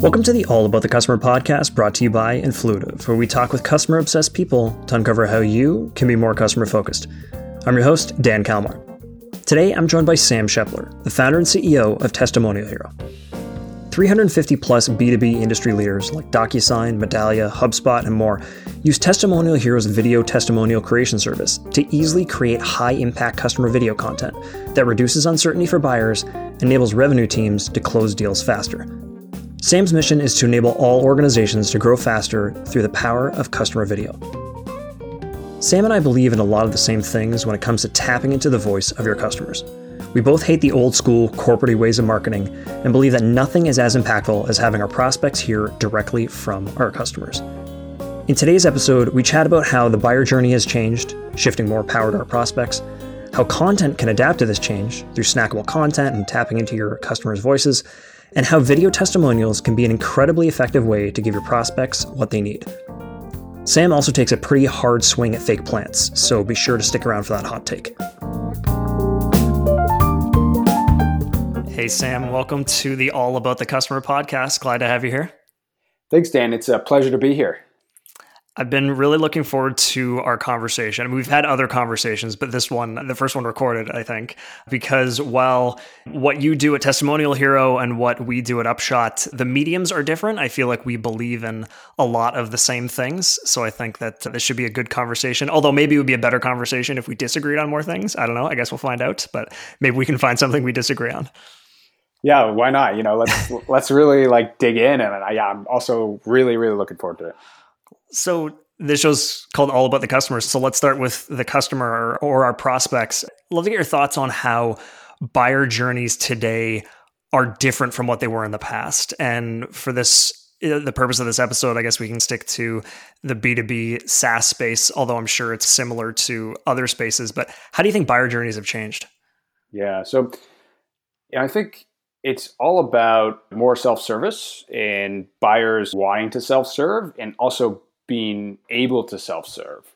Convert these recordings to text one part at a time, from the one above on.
Welcome to the All About the Customer podcast brought to you by Influitive, where we talk with customer obsessed people to uncover how you can be more customer focused. I'm your host, Dan Kalmar. Today, I'm joined by Sam Shepler, the founder and CEO of Testimonial Hero. 350 plus B2B industry leaders like DocuSign, Medallia, HubSpot, and more use Testimonial Hero's video testimonial creation service to easily create high impact customer video content that reduces uncertainty for buyers enables revenue teams to close deals faster. Sam's mission is to enable all organizations to grow faster through the power of customer video. Sam and I believe in a lot of the same things when it comes to tapping into the voice of your customers. We both hate the old school corporate ways of marketing and believe that nothing is as impactful as having our prospects hear directly from our customers. In today's episode, we chat about how the buyer journey has changed, shifting more power to our prospects, how content can adapt to this change through snackable content and tapping into your customers' voices, and how video testimonials can be an incredibly effective way to give your prospects what they need. Sam also takes a pretty hard swing at fake plants, so be sure to stick around for that hot take. Hey, Sam, welcome to the All About the Customer podcast. Glad to have you here. Thanks, Dan. It's a pleasure to be here. I've been really looking forward to our conversation. We've had other conversations, but this one, the first one recorded, I think, because while what you do at Testimonial Hero and what we do at Upshot, the mediums are different. I feel like we believe in a lot of the same things. So I think that this should be a good conversation. Although maybe it would be a better conversation if we disagreed on more things. I don't know. I guess we'll find out, but maybe we can find something we disagree on. Yeah, why not? You know, let's let's really like dig in, and I, yeah, I'm also really really looking forward to it. So this show's called All About the Customers. So let's start with the customer or our prospects. Love to get your thoughts on how buyer journeys today are different from what they were in the past. And for this uh, the purpose of this episode, I guess we can stick to the B2B SaaS space, although I'm sure it's similar to other spaces. But how do you think buyer journeys have changed? Yeah. So yeah, I think it's all about more self service and buyers wanting to self serve and also being able to self serve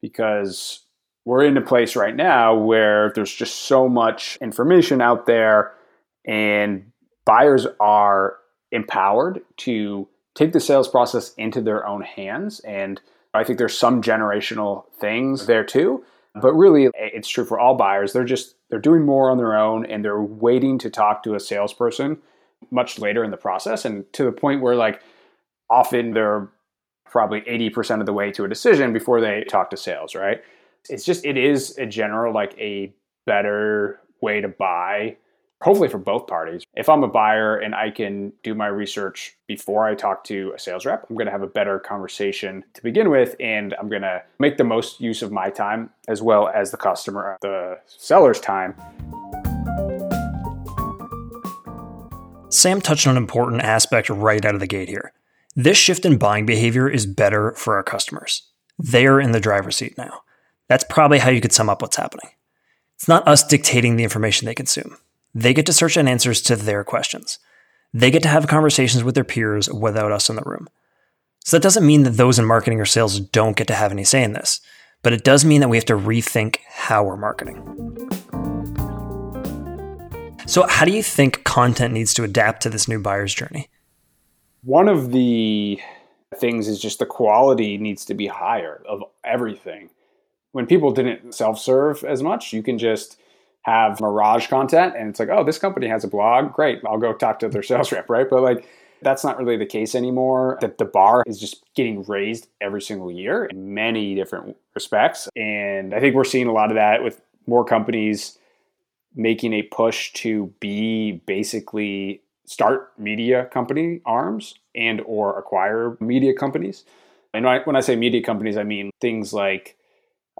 because we're in a place right now where there's just so much information out there and buyers are empowered to take the sales process into their own hands. And i think there's some generational things there too but really it's true for all buyers they're just they're doing more on their own and they're waiting to talk to a salesperson much later in the process and to the point where like often they're probably 80% of the way to a decision before they talk to sales, right? It's just, it is a general, like a better way to buy, hopefully for both parties. If I'm a buyer and I can do my research before I talk to a sales rep, I'm going to have a better conversation to begin with, and I'm going to make the most use of my time as well as the customer, the seller's time. Sam touched on an important aspect right out of the gate here this shift in buying behavior is better for our customers. They're in the driver's seat now. That's probably how you could sum up what's happening. It's not us dictating the information they consume. They get to search and answers to their questions. They get to have conversations with their peers without us in the room. So that doesn't mean that those in marketing or sales don't get to have any say in this, but it does mean that we have to rethink how we're marketing. So, how do you think content needs to adapt to this new buyer's journey? One of the things is just the quality needs to be higher of everything. When people didn't self serve as much, you can just have mirage content and it's like, oh, this company has a blog. Great. I'll go talk to their sales rep, right? But like, that's not really the case anymore. That the bar is just getting raised every single year in many different respects. And I think we're seeing a lot of that with more companies making a push to be basically start media company arms and or acquire media companies. And when I say media companies, I mean things like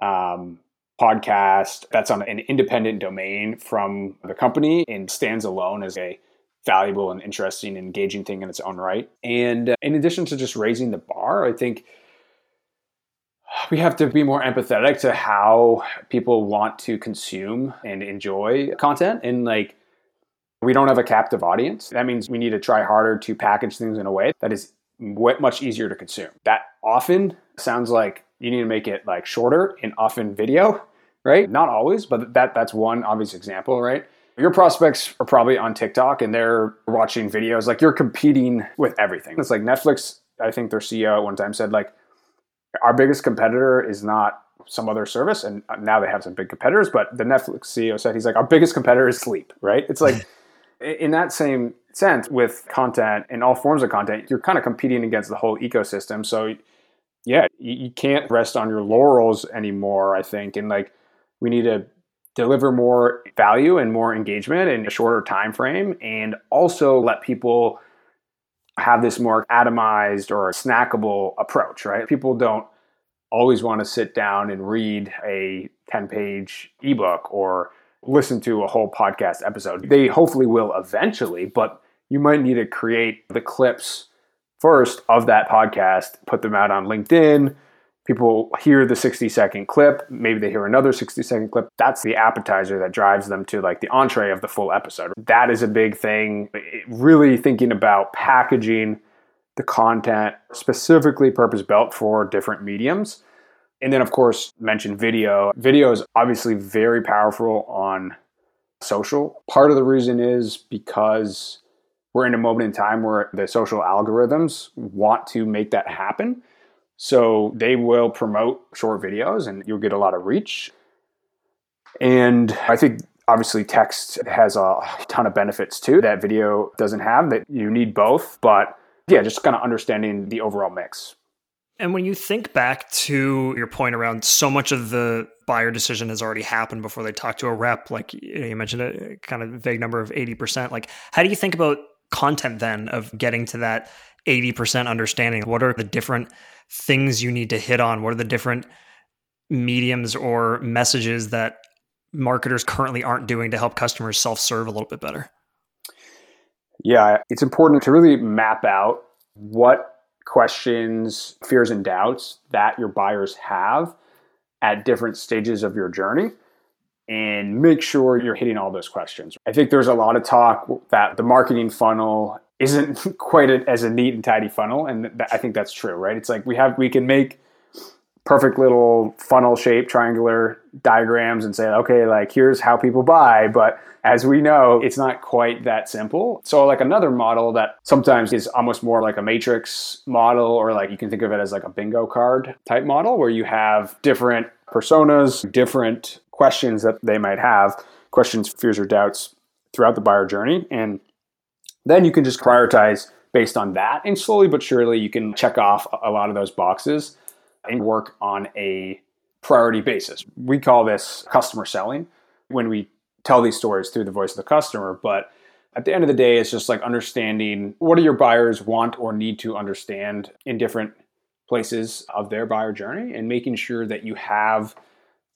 um, podcast that's on an independent domain from the company and stands alone as a valuable and interesting engaging thing in its own right. And uh, in addition to just raising the bar, I think we have to be more empathetic to how people want to consume and enjoy content and like we don't have a captive audience. That means we need to try harder to package things in a way that is much easier to consume. That often sounds like you need to make it like shorter and often video right? Not always, but that that's one obvious example, right? Your prospects are probably on TikTok and they're watching videos. Like you're competing with everything. It's like Netflix, I think their CEO at one time said, like, our biggest competitor is not some other service. And uh, now they have some big competitors, but the Netflix CEO said, he's like, our biggest competitor is sleep, right? It's like, in that same sense, with content and all forms of content, you're kind of competing against the whole ecosystem. So, yeah, you can't rest on your laurels anymore, I think. And like, we need to deliver more value and more engagement in a shorter time frame and also let people have this more atomized or snackable approach right people don't always want to sit down and read a 10 page ebook or listen to a whole podcast episode they hopefully will eventually but you might need to create the clips first of that podcast put them out on linkedin. People hear the 60 second clip. Maybe they hear another 60 second clip. That's the appetizer that drives them to like the entree of the full episode. That is a big thing. Really thinking about packaging the content specifically purpose built for different mediums. And then of course mention video. Video is obviously very powerful on social. Part of the reason is because we're in a moment in time where the social algorithms want to make that happen so they will promote short videos and you'll get a lot of reach. And I think obviously text has a ton of benefits too that video doesn't have that you need both. But yeah, just kind of understanding the overall mix. And when you think back to your point around so much of the buyer decision has already happened before they talk to a rep, like you mentioned a kind of vague number of 80%, like how do you think about content then of getting to that 80% understanding? What are the different things you need to hit on? What are the different mediums or messages that marketers currently aren't doing to help customers self serve a little bit better? Yeah, it's important to really map out what questions, fears, and doubts that your buyers have at different stages of your journey and make sure you're hitting all those questions. I think there's a lot of talk that the marketing funnel isn't quite as a neat and tidy funnel, and th- I think that's true, right? It's like we have we can make perfect little funnel shaped triangular diagrams and say, okay, like here's how people buy, but as we know, it's not quite that simple. So like another model that sometimes is almost more like a matrix model or like you can think of it as like a bingo card type model where you have different personas, different questions that they might have, questions, fears or doubts throughout the buyer journey and then you can just prioritize based on that. And slowly but surely, you can check off a lot of those boxes and work on a priority basis. We call this customer selling when we tell these stories through the voice of the customer. But at the end of the day, it's just like understanding what do your buyers want or need to understand in different places of their buyer journey and making sure that you have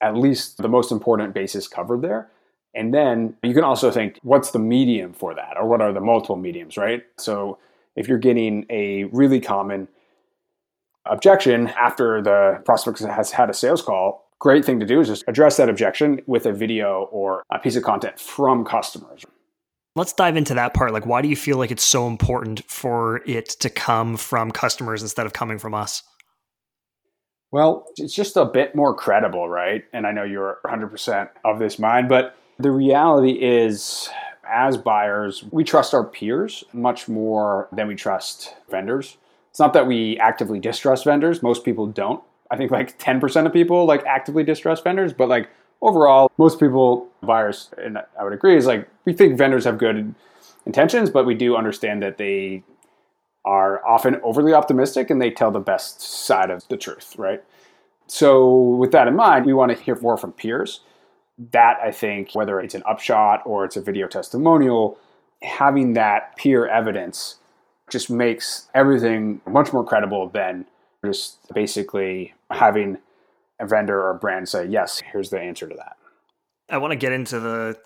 at least the most important bases covered there. And then you can also think, what's the medium for that? Or what are the multiple mediums, right? So if you're getting a really common objection after the prospect has had a sales call, great thing to do is just address that objection with a video or a piece of content from customers. Let's dive into that part. Like, why do you feel like it's so important for it to come from customers instead of coming from us? Well, it's just a bit more credible, right? And I know you're 100% of this mind, but the reality is, as buyers, we trust our peers much more than we trust vendors. It's not that we actively distrust vendors, most people don't. I think like 10% of people like actively distrust vendors, but like overall, most people, buyers, and I would agree, is like we think vendors have good intentions, but we do understand that they are often overly optimistic and they tell the best side of the truth, right? So, with that in mind, we want to hear more from peers that I think, whether it's an upshot or it's a video testimonial, having that peer evidence just makes everything much more credible than just basically having a vendor or a brand say, yes, here's the answer to that. I want to get into the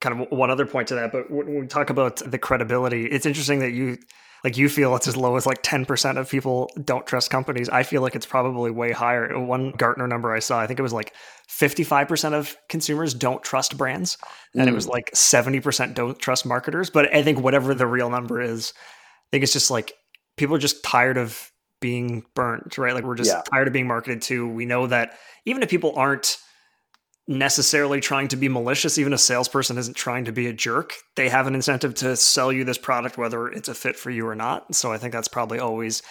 kind of one other point to that, but when we talk about the credibility, it's interesting that you like you feel it's as low as like 10% of people don't trust companies. I feel like it's probably way higher. One Gartner number I saw, I think it was like 55% of consumers don't trust brands and mm. it was mm. like 70% don't trust marketers, but I think whatever the real number is, I think it's just like people are just tired of being burnt, right? Like we're just yeah. tired of being marketed to. We know that even if people aren't necessarily trying to be malicious. Even a salesperson isn't trying to be a jerk. They have an incentive to sell you this product, whether it's a fit for you or not. So I think that's probably always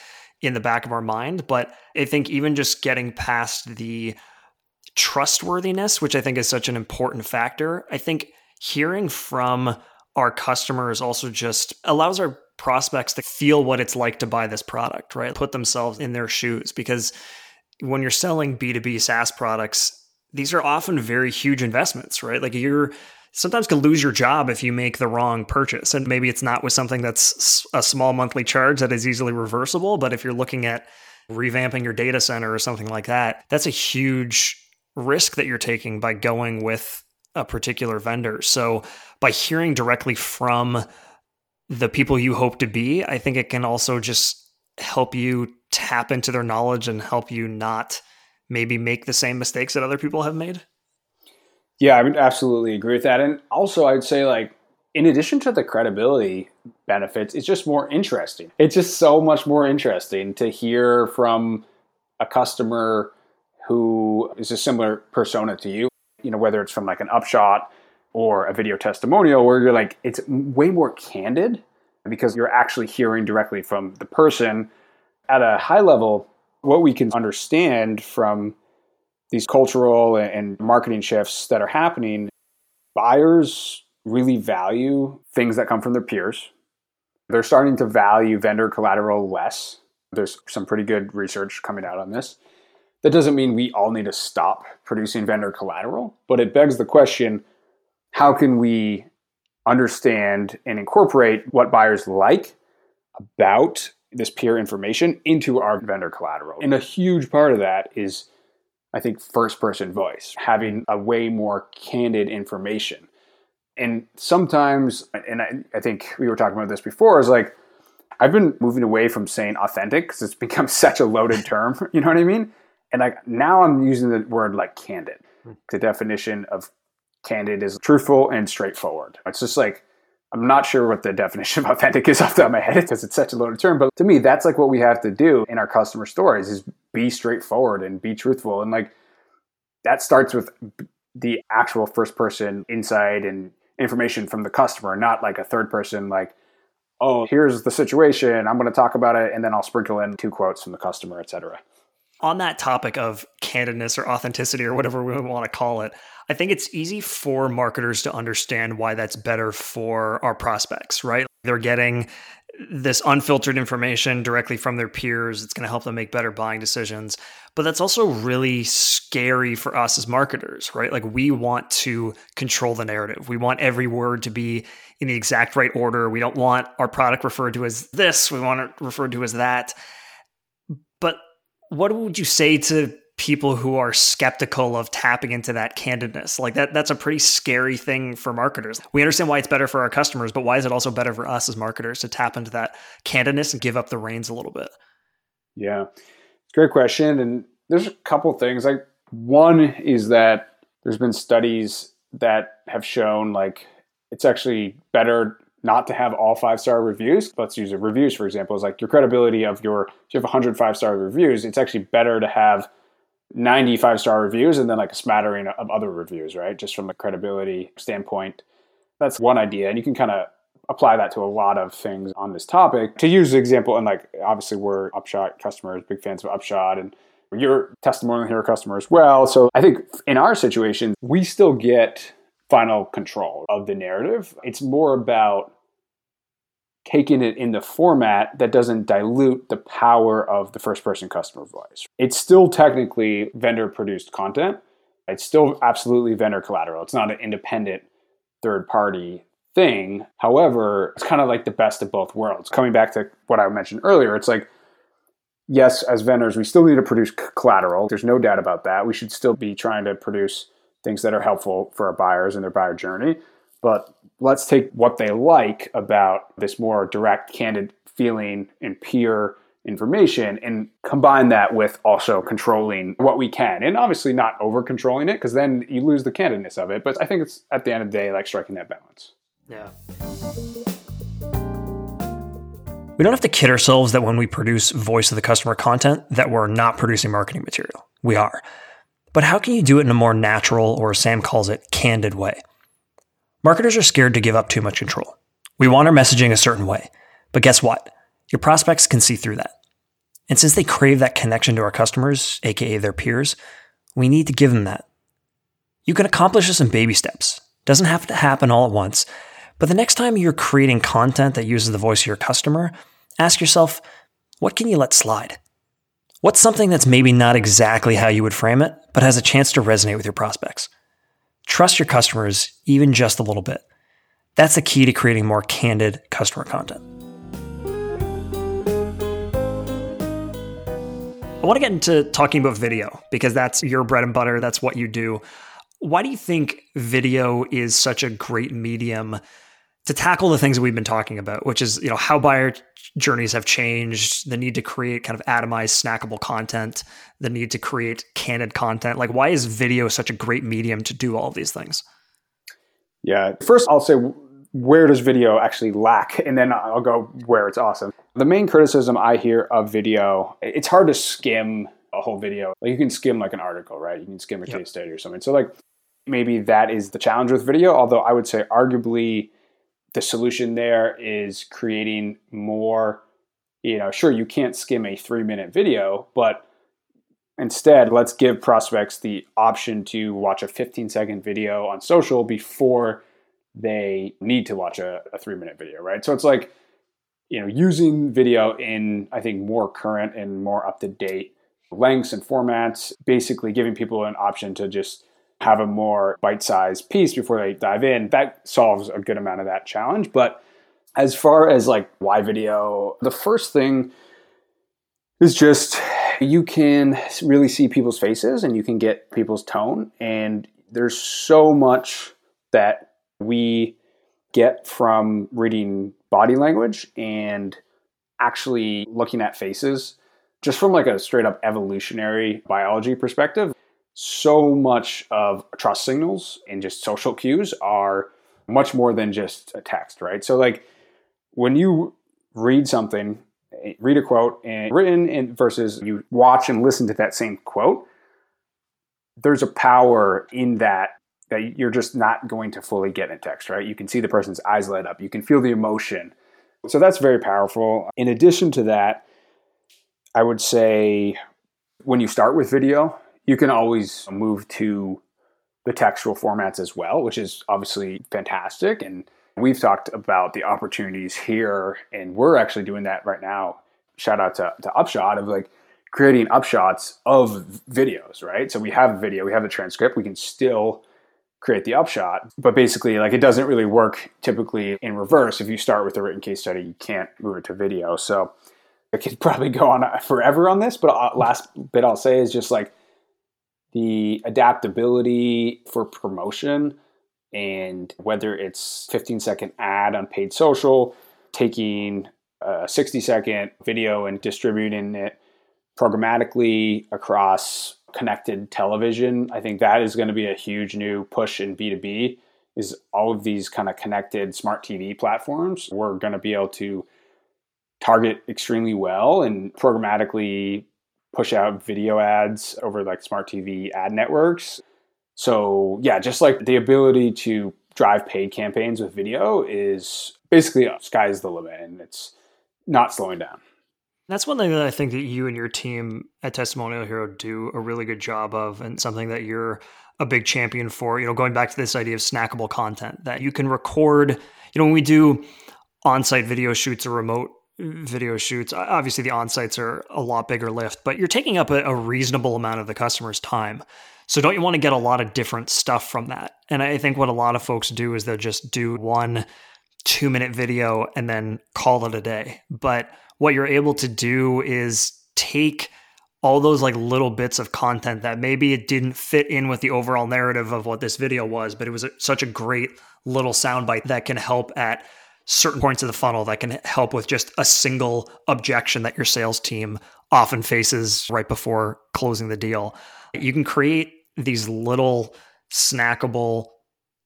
in the back of our mind. But I think even just getting past the trustworthiness, which I think is such an important factor, I think hearing from our customers also just allows our prospects to feel what it's like to buy this product, right? Put themselves in their shoes because when you're selling B2B SaaS products, these are often very huge investments, right? Like you're sometimes can lose your job if you make the wrong purchase. And maybe it's not with something that's a small monthly charge that is easily reversible, but if you're looking at revamping your data center or something like that, that's a huge risk that you're taking by going with a particular vendor. So by hearing directly from the people you hope to be, I think it can also just help you tap into their knowledge and help you not maybe make the same mistakes that other people have made. Yeah, I would absolutely agree with that. And also, I'd say, like, in addition to the credibility benefits, it's just more interesting. It's just so much more interesting to hear from a customer who is a similar persona to you, you know, whether it's from like an upshot or a video testimonial where you're like, it's way more candid because you're actually hearing directly from the person. At a high level, what we can understand from these cultural and marketing shifts that are happening, buyers really value things that come from their peers. They're starting to value vendor collateral less. There's some pretty good research coming out on this. That doesn't mean we all need to stop producing vendor collateral, but it begs the question how can we understand and incorporate what buyers like about this peer information into our vendor collateral. And a huge part of that is, I think, first person voice, having a way more candid information. And sometimes, and I, I think we were talking about this before, is like, I've been moving away from saying authentic because it's become such a loaded term. You know what I mean? And like now I'm using the word like candid. Hmm. The definition of candid is truthful and straightforward. It's just like I'm not sure what the definition of authentic is off the top of my head because it's such a loaded term. But to me, that's like what we have to do in our customer stories is be straightforward and be truthful. And like that starts with the actual first person insight and information from the customer, not like a third person like, oh, here's the situation. I'm going to talk about it. And then I'll sprinkle in two quotes from the customer, et cetera. On that topic of candidness or authenticity or whatever we want to call it, I think it's easy for marketers to understand why that's better for our prospects, right? They're getting this unfiltered information directly from their peers. It's going to help them make better buying decisions. But that's also really scary for us as marketers, right? Like we want to control the narrative. We want every word to be in the exact right order. We don't want our product referred to as this, we want it referred to as that. But what would you say to people who are skeptical of tapping into that candidness. Like that that's a pretty scary thing for marketers. We understand why it's better for our customers, but why is it also better for us as marketers to tap into that candidness and give up the reins a little bit? Yeah. Great question and there's a couple things. Like one is that there's been studies that have shown like it's actually better not to have all five star reviews. Let's use reviews for example. Is like your credibility of your if you have 100 five star reviews, it's actually better to have 95 star reviews and then like a smattering of other reviews, right? Just from a credibility standpoint. That's one idea. And you can kind of apply that to a lot of things on this topic. To use the example, and like obviously we're Upshot customers, big fans of Upshot, and you're testimonial hero customer as well. So I think in our situation, we still get final control of the narrative. It's more about taking it in the format that doesn't dilute the power of the first person customer voice. It's still technically vendor produced content. It's still absolutely vendor collateral. It's not an independent third party thing. However, it's kind of like the best of both worlds. Coming back to what I mentioned earlier, it's like, yes, as vendors, we still need to produce collateral. There's no doubt about that. We should still be trying to produce things that are helpful for our buyers and their buyer journey. But let's take what they like about this more direct, candid feeling and peer information and combine that with also controlling what we can. And obviously not over controlling it because then you lose the candidness of it. But i think it's at the end of the day like striking that balance. Yeah. We don't have to kid ourselves that when we produce voice of the customer content that we're not producing marketing material. We are But how can you do it in a more natural, or Sam calls it, candid way? Marketers are scared to give up too much control. We want our messaging a certain way. But guess what? Your prospects can see through that. And since they crave that connection to our customers, aka their peers, we need to give them that. You can accomplish this in baby steps. Doesn't have to happen all at once. But the next time you're creating content that uses the voice of your customer, ask yourself, what can you let slide? What's something that's maybe not exactly how you would frame it, but has a chance to resonate with your prospects? Trust your customers even just a little bit. That's the key to creating more candid customer content. I want to get into talking about video because that's your bread and butter. That's what you do. Why do you think video is such a great medium to tackle the things that we've been talking about, which is, you know, how buyer journeys have changed, the need to create kind of atomized snackable content, the need to create candid content. Like why is video such a great medium to do all of these things? Yeah. First, I'll say where does video actually lack? And then I'll go where it's awesome. The main criticism I hear of video, it's hard to skim a whole video. Like you can skim like an article, right? You can skim a yep. case study or something. So like maybe that is the challenge with video, although I would say arguably the solution there is creating more, you know, sure you can't skim a 3-minute video, but instead let's give prospects the option to watch a 15 second video on social before they need to watch a, a three minute video, right? So it's like, you know, using video in, I think, more current and more up to date lengths and formats, basically giving people an option to just have a more bite sized piece before they dive in. That solves a good amount of that challenge. But as far as like why video, the first thing is just you can really see people's faces and you can get people's tone. And there's so much that we get from reading body language and actually looking at faces just from like a straight up evolutionary biology perspective so much of trust signals and just social cues are much more than just a text right so like when you read something read a quote and written in versus you watch and listen to that same quote there's a power in that that you're just not going to fully get in text, right? You can see the person's eyes light up, you can feel the emotion. So that's very powerful. In addition to that, I would say when you start with video, you can always move to the textual formats as well, which is obviously fantastic. And we've talked about the opportunities here, and we're actually doing that right now. Shout out to, to Upshot of like creating upshots of videos, right? So we have a video, we have a transcript, we can still create the upshot. But basically, like it doesn't really work typically in reverse. If you start with a written case study, you can't move it to video. So I could probably go on forever on this, but uh, last bit I'll say is just like the adaptability for promotion and whether it's 15 second ad on paid social, taking a 60 second video and distributing it programmatically across connected television. I think that is going to be a huge new push in B2B is all of these kind of connected smart TV platforms. We're going to be able to target extremely well and programmatically push out video ads over like smart TV ad networks. So, yeah, just like the ability to drive paid campaigns with video is basically uh, sky's the limit and it's not slowing down. That's one thing that I think that you and your team at Testimonial Hero do a really good job of, and something that you're a big champion for. You know, going back to this idea of snackable content that you can record. You know, when we do on-site video shoots or remote video shoots, obviously the on-sites are a lot bigger lift, but you're taking up a, a reasonable amount of the customer's time. So don't you want to get a lot of different stuff from that? And I think what a lot of folks do is they'll just do one two minute video and then call it a day. But what you're able to do is take all those like little bits of content that maybe it didn't fit in with the overall narrative of what this video was, but it was a, such a great little soundbite that can help at certain points of the funnel that can help with just a single objection that your sales team often faces right before closing the deal. You can create these little snackable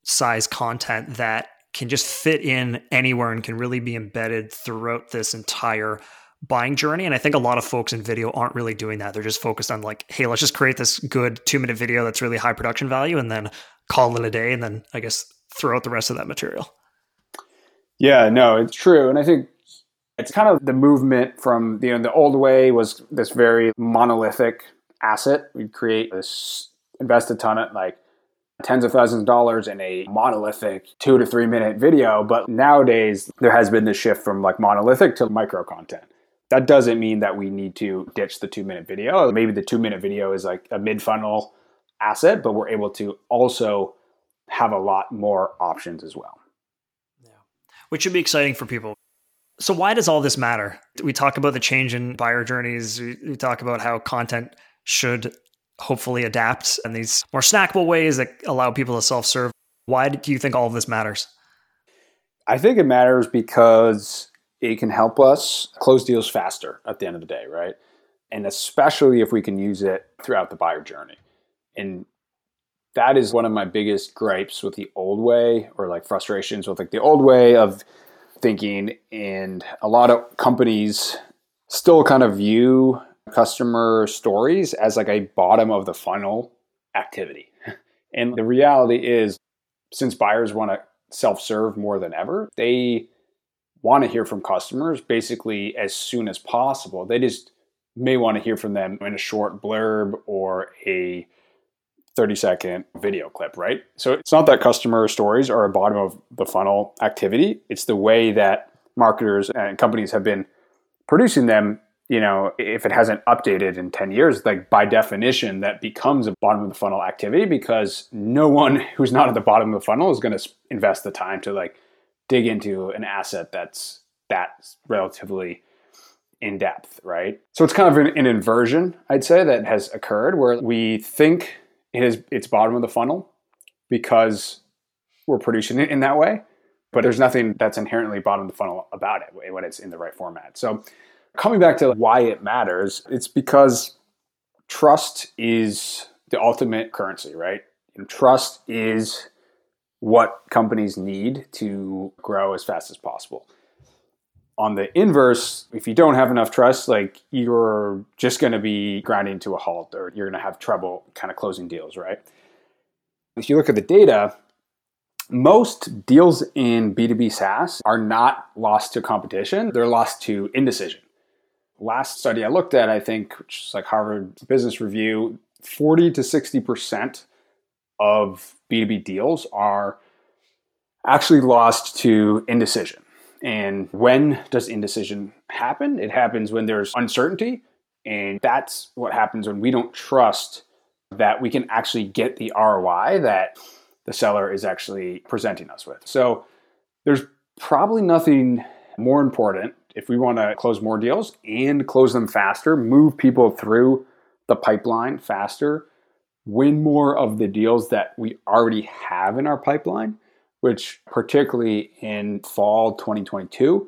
size content that can just fit in anywhere and can really be embedded throughout this entire buying journey. And I think a lot of folks in video aren't really doing that. They're just focused on like, hey, let's just create this good two minute video that's really high production value and then call it a day and then I guess throw out the rest of that material. Yeah, no, it's true. And I think it's kind of the movement from you know the old way was this very monolithic asset. We'd create this invest a ton of like tens of thousands of dollars in a monolithic two to three minute video. But nowadays there has been this shift from like monolithic to micro content. That doesn't mean that we need to ditch the two minute video. Maybe the two minute video is like a mid funnel asset, but we're able to also have a lot more options as well. Which should be exciting for people. So why does all this matter? We talk about the change in buyer journeys. We talk about how content should hopefully adapt in these more snackable ways that allow people to self-serve. Why do you think all of this matters? I think it matters because it can help us close deals faster at the end of the day, right? And especially if we can use it throughout the buyer journey. And that is one of my biggest gripes with the old way or like frustrations with like the old way of thinking and a lot of companies still kind of view customer stories as like a bottom of the funnel activity. And the reality is since buyers want to self-serve more than ever, they want to hear from customers basically as soon as possible. They just may want to hear from them in a short blurb or a 30 second video clip, right? So it's not that customer stories are a bottom of the funnel activity. It's the way that marketers and companies have been producing them. You know, if it hasn't updated in 10 years, like by definition, that becomes a bottom of the funnel activity because no one who's not at the bottom of the funnel is going to invest the time to like dig into an asset that's that relatively in depth, right? So it's kind of an, an, inversion, I'd say, that has occurred where we think it is it's bottom of the funnel because we're producing it in that way, but there's nothing that's inherently bottom of the funnel about it when it's in the right format. So coming back to why it matters, it's because trust is the ultimate currency, right? And trust is what companies need to grow as fast as possible. On the inverse, if you don't have enough trust, like you're just going to be grinding to a halt or you're going to have trouble kind of closing deals, right? If you look at the data, most deals in B2B SaaS are not lost to competition, they're lost to indecision. Last study I looked at, I think, which is like Harvard Business Review, 40 to 60% of B2B deals are actually lost to indecision. And when does indecision happen? It happens when there's uncertainty. And that's what happens when we don't trust that we can actually get the ROI that the seller is actually presenting us with. So there's probably nothing more important if we want to close more deals and close them faster, move people through the pipeline faster win more of the deals that we already have in our pipeline, which particularly in fall 2022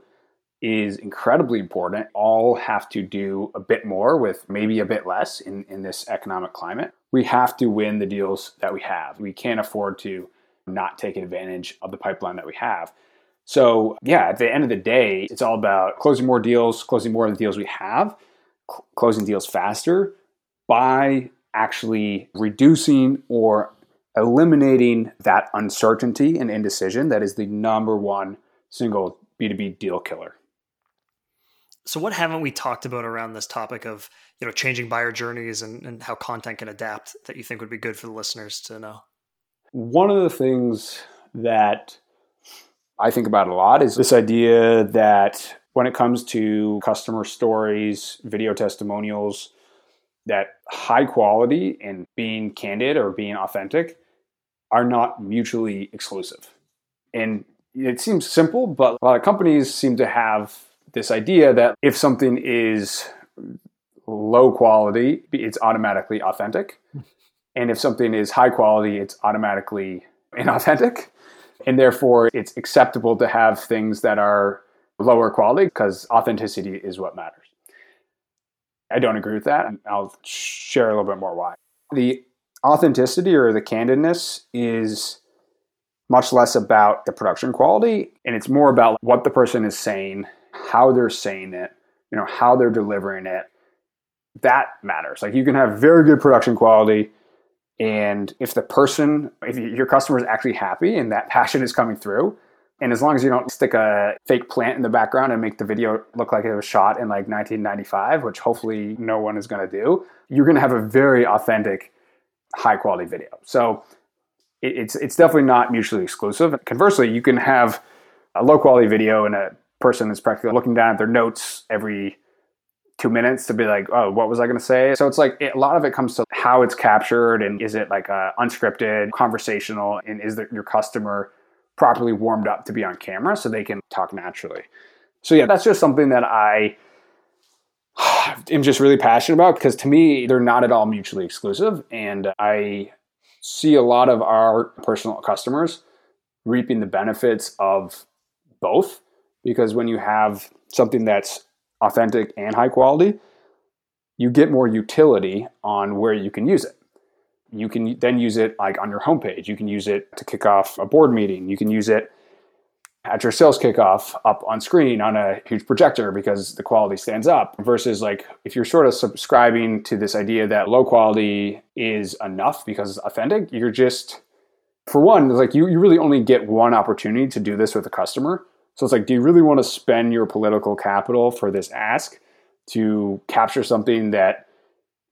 is incredibly important. All have to do a bit more with maybe a bit less in, in this economic climate. We have to win the deals that we have. We can't afford to not take advantage of the pipeline that we have. So, yeah, at the end of the day, it's all about closing more deals, closing more of the deals we have, cl- closing deals faster by actually reducing or eliminating that uncertainty and indecision that is the number one single B2B deal killer. So what haven't we talked about around this topic of, you know, changing buyer journeys and, and how content can adapt that you think would be good for the listeners to know? One of the things that I think about a lot is this idea that when it comes to customer stories, video testimonials, that high quality and being candid or being authentic are not mutually exclusive. And it seems simple, but a lot of companies seem to have this idea that if something is low quality, it's automatically authentic. And if something is high quality, it's automatically inauthentic. And therefore, it's acceptable to have things that are lower quality because authenticity is what matters. I don't agree with that. And I'll share a little bit more why. The authenticity or the candidness is much less about the production quality and it's more about what the person is saying, how they're saying it, you know, how they're delivering it. That matters. Like you can have very good production quality and if the person, if your customer is actually happy and that passion is coming through, and as long as you don't stick a fake plant in the background and make the video look like it was shot in like 1995, which hopefully no one is going to do, you're going to have a very authentic, high quality video. So it's it's definitely not mutually exclusive. Conversely, you can have a low quality video and a person is practically looking down at their notes every two minutes to be like, oh, what was I going to say? So it's like it, a lot of it comes to how it's captured and is it like unscripted, conversational, and is your customer properly warmed up to be on camera so they can talk naturally. So yeah, that's just something that I am just really passionate about because to me they're not at all mutually exclusive, and I see a lot of our personal customers reaping the benefits of both because when you have something that's authentic and high quality, you get more utility on where you can use it. You can then use it like on your homepage. You can use it to kick off a board meeting. You can use it at your sales kickoff up on screen on a huge projector because the quality stands up versus like if you're sort of subscribing to this idea that low quality is enough because it's authentic, you're just for one, like you, you really only get one opportunity to do this with a customer. So it's like, do you really want to spend your political capital for this ask to capture something that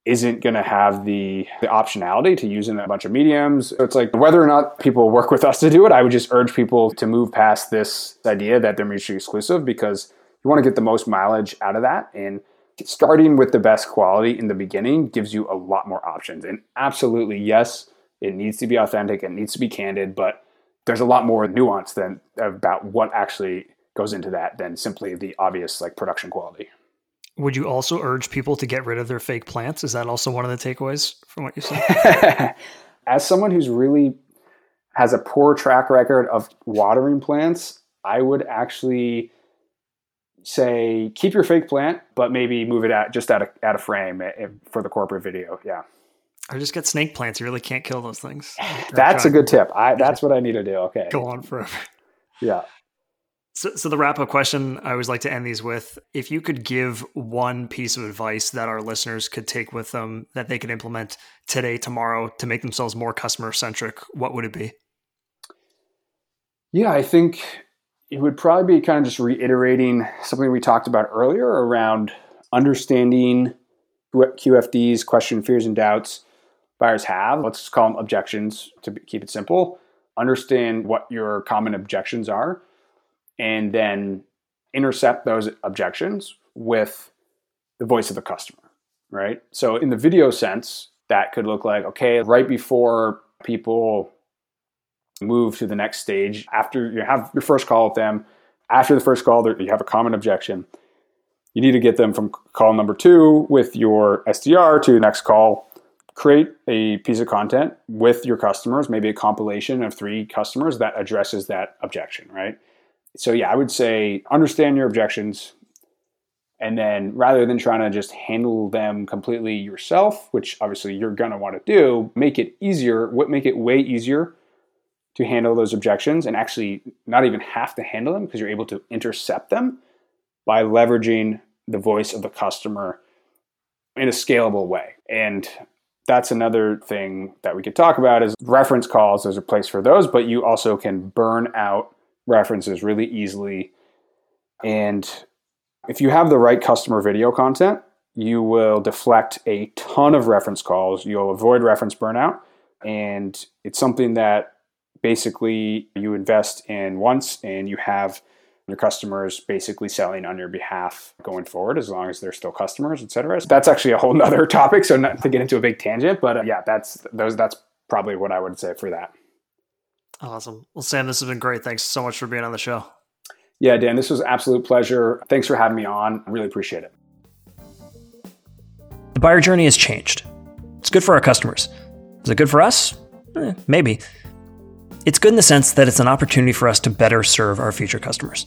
isn't going to have the, the optionality to use in a bunch of mediums. So it's like whether or not people work with us to do it, I would just urge people to move past this idea that they're mutually exclusive because you want to get the most mileage out of that. And starting with the best quality in the beginning gives you a lot more options. And absolutely, yes, it needs to be authentic, it needs to be candid, but there's a lot more nuance than about what actually goes into that than simply the obvious like production quality. Would you also urge people to get rid of their fake plants? Is that also one of the takeaways from what you said? As someone who's really has a poor track record of watering plants, I would actually say keep your fake plant, but maybe move it out just out of, out of frame eh, eh, for the corporate video. Yeah. Or just get snake plants. You really can't kill those things. that's a good tip. I that's what I need to do. Okay. Go on forever. Yeah. So, so the wrap up question I always like to end these with: If you could give one piece of advice that our listeners could take with them that they could implement today, tomorrow, to make themselves more customer centric, what would it be? Yeah, I think it would probably be kind of just reiterating something we talked about earlier around understanding what QFDs, question, fears, and doubts buyers have. Let's call them objections to keep it simple. Understand what your common objections are, and then intercept those objections with the voice of the customer, right? So, in the video sense, that could look like okay, right before people move to the next stage, after you have your first call with them, after the first call, you have a common objection. You need to get them from call number two with your SDR to the next call create a piece of content with your customers, maybe a compilation of three customers that addresses that objection, right? So, yeah, I would say understand your objections. And then rather than trying to just handle them completely yourself, which obviously you're going to want to do, make it easier, what make it way easier to handle those objections and actually not even have to handle them because you're able to intercept them by leveraging the voice of the customer in a scalable way. And that's another thing that we could talk about is reference calls. There's a place for those, but you also can burn out references really easily. And if you have the right customer video content, you will deflect a ton of reference calls. You'll avoid reference burnout. And it's something that basically you invest in once and you have your customers basically selling on your behalf going forward as long as they're still customers et cetera so that's actually a whole nother topic so not to get into a big tangent but uh, yeah that's those that's probably what i would say for that awesome. Well sam this has been great. Thanks so much for being on the show. Yeah dan this was absolute pleasure. Thanks for having me on. I really appreciate it. The buyer journey has changed. It's good for our customers. Is it good for us? Eh, maybe. It's good in the sense that it's an opportunity for us to better serve our future customers.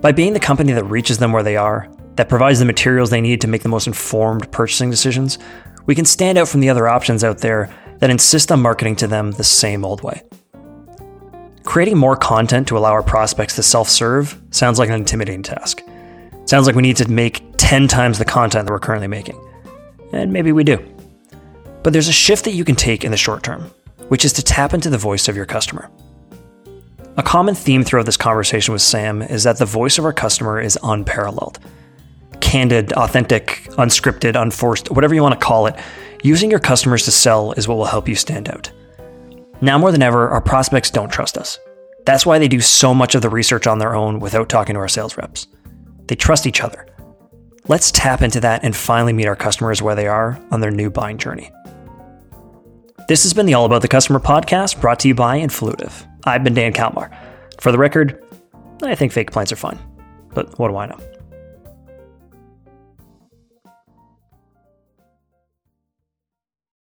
By being the company that reaches them where they are, that provides the materials they need to make the most informed purchasing decisions, we can stand out from the other options out there that insist on marketing to them the same old way. Creating more content to allow our prospects to self serve sounds like an intimidating task. It sounds like we need to make 10 times the content that we're currently making. And maybe we do. But there's a shift that you can take in the short term, which is to tap into the voice of your customer. A common theme throughout this conversation with Sam is that the voice of our customer is unparalleled. Candid, authentic, unscripted, unforced, whatever you want to call it, using your customers to sell is what will help you stand out. Now more than ever, our prospects don't trust us. That's why they do so much of the research on their own without talking to our sales reps. They trust each other. Let's tap into that and finally meet our customers where they are on their new buying journey. This has been the All About the Customer podcast brought to you by Influitive. I've been Dan Kalmar. For the record, I think fake plants are fine, but what do I know?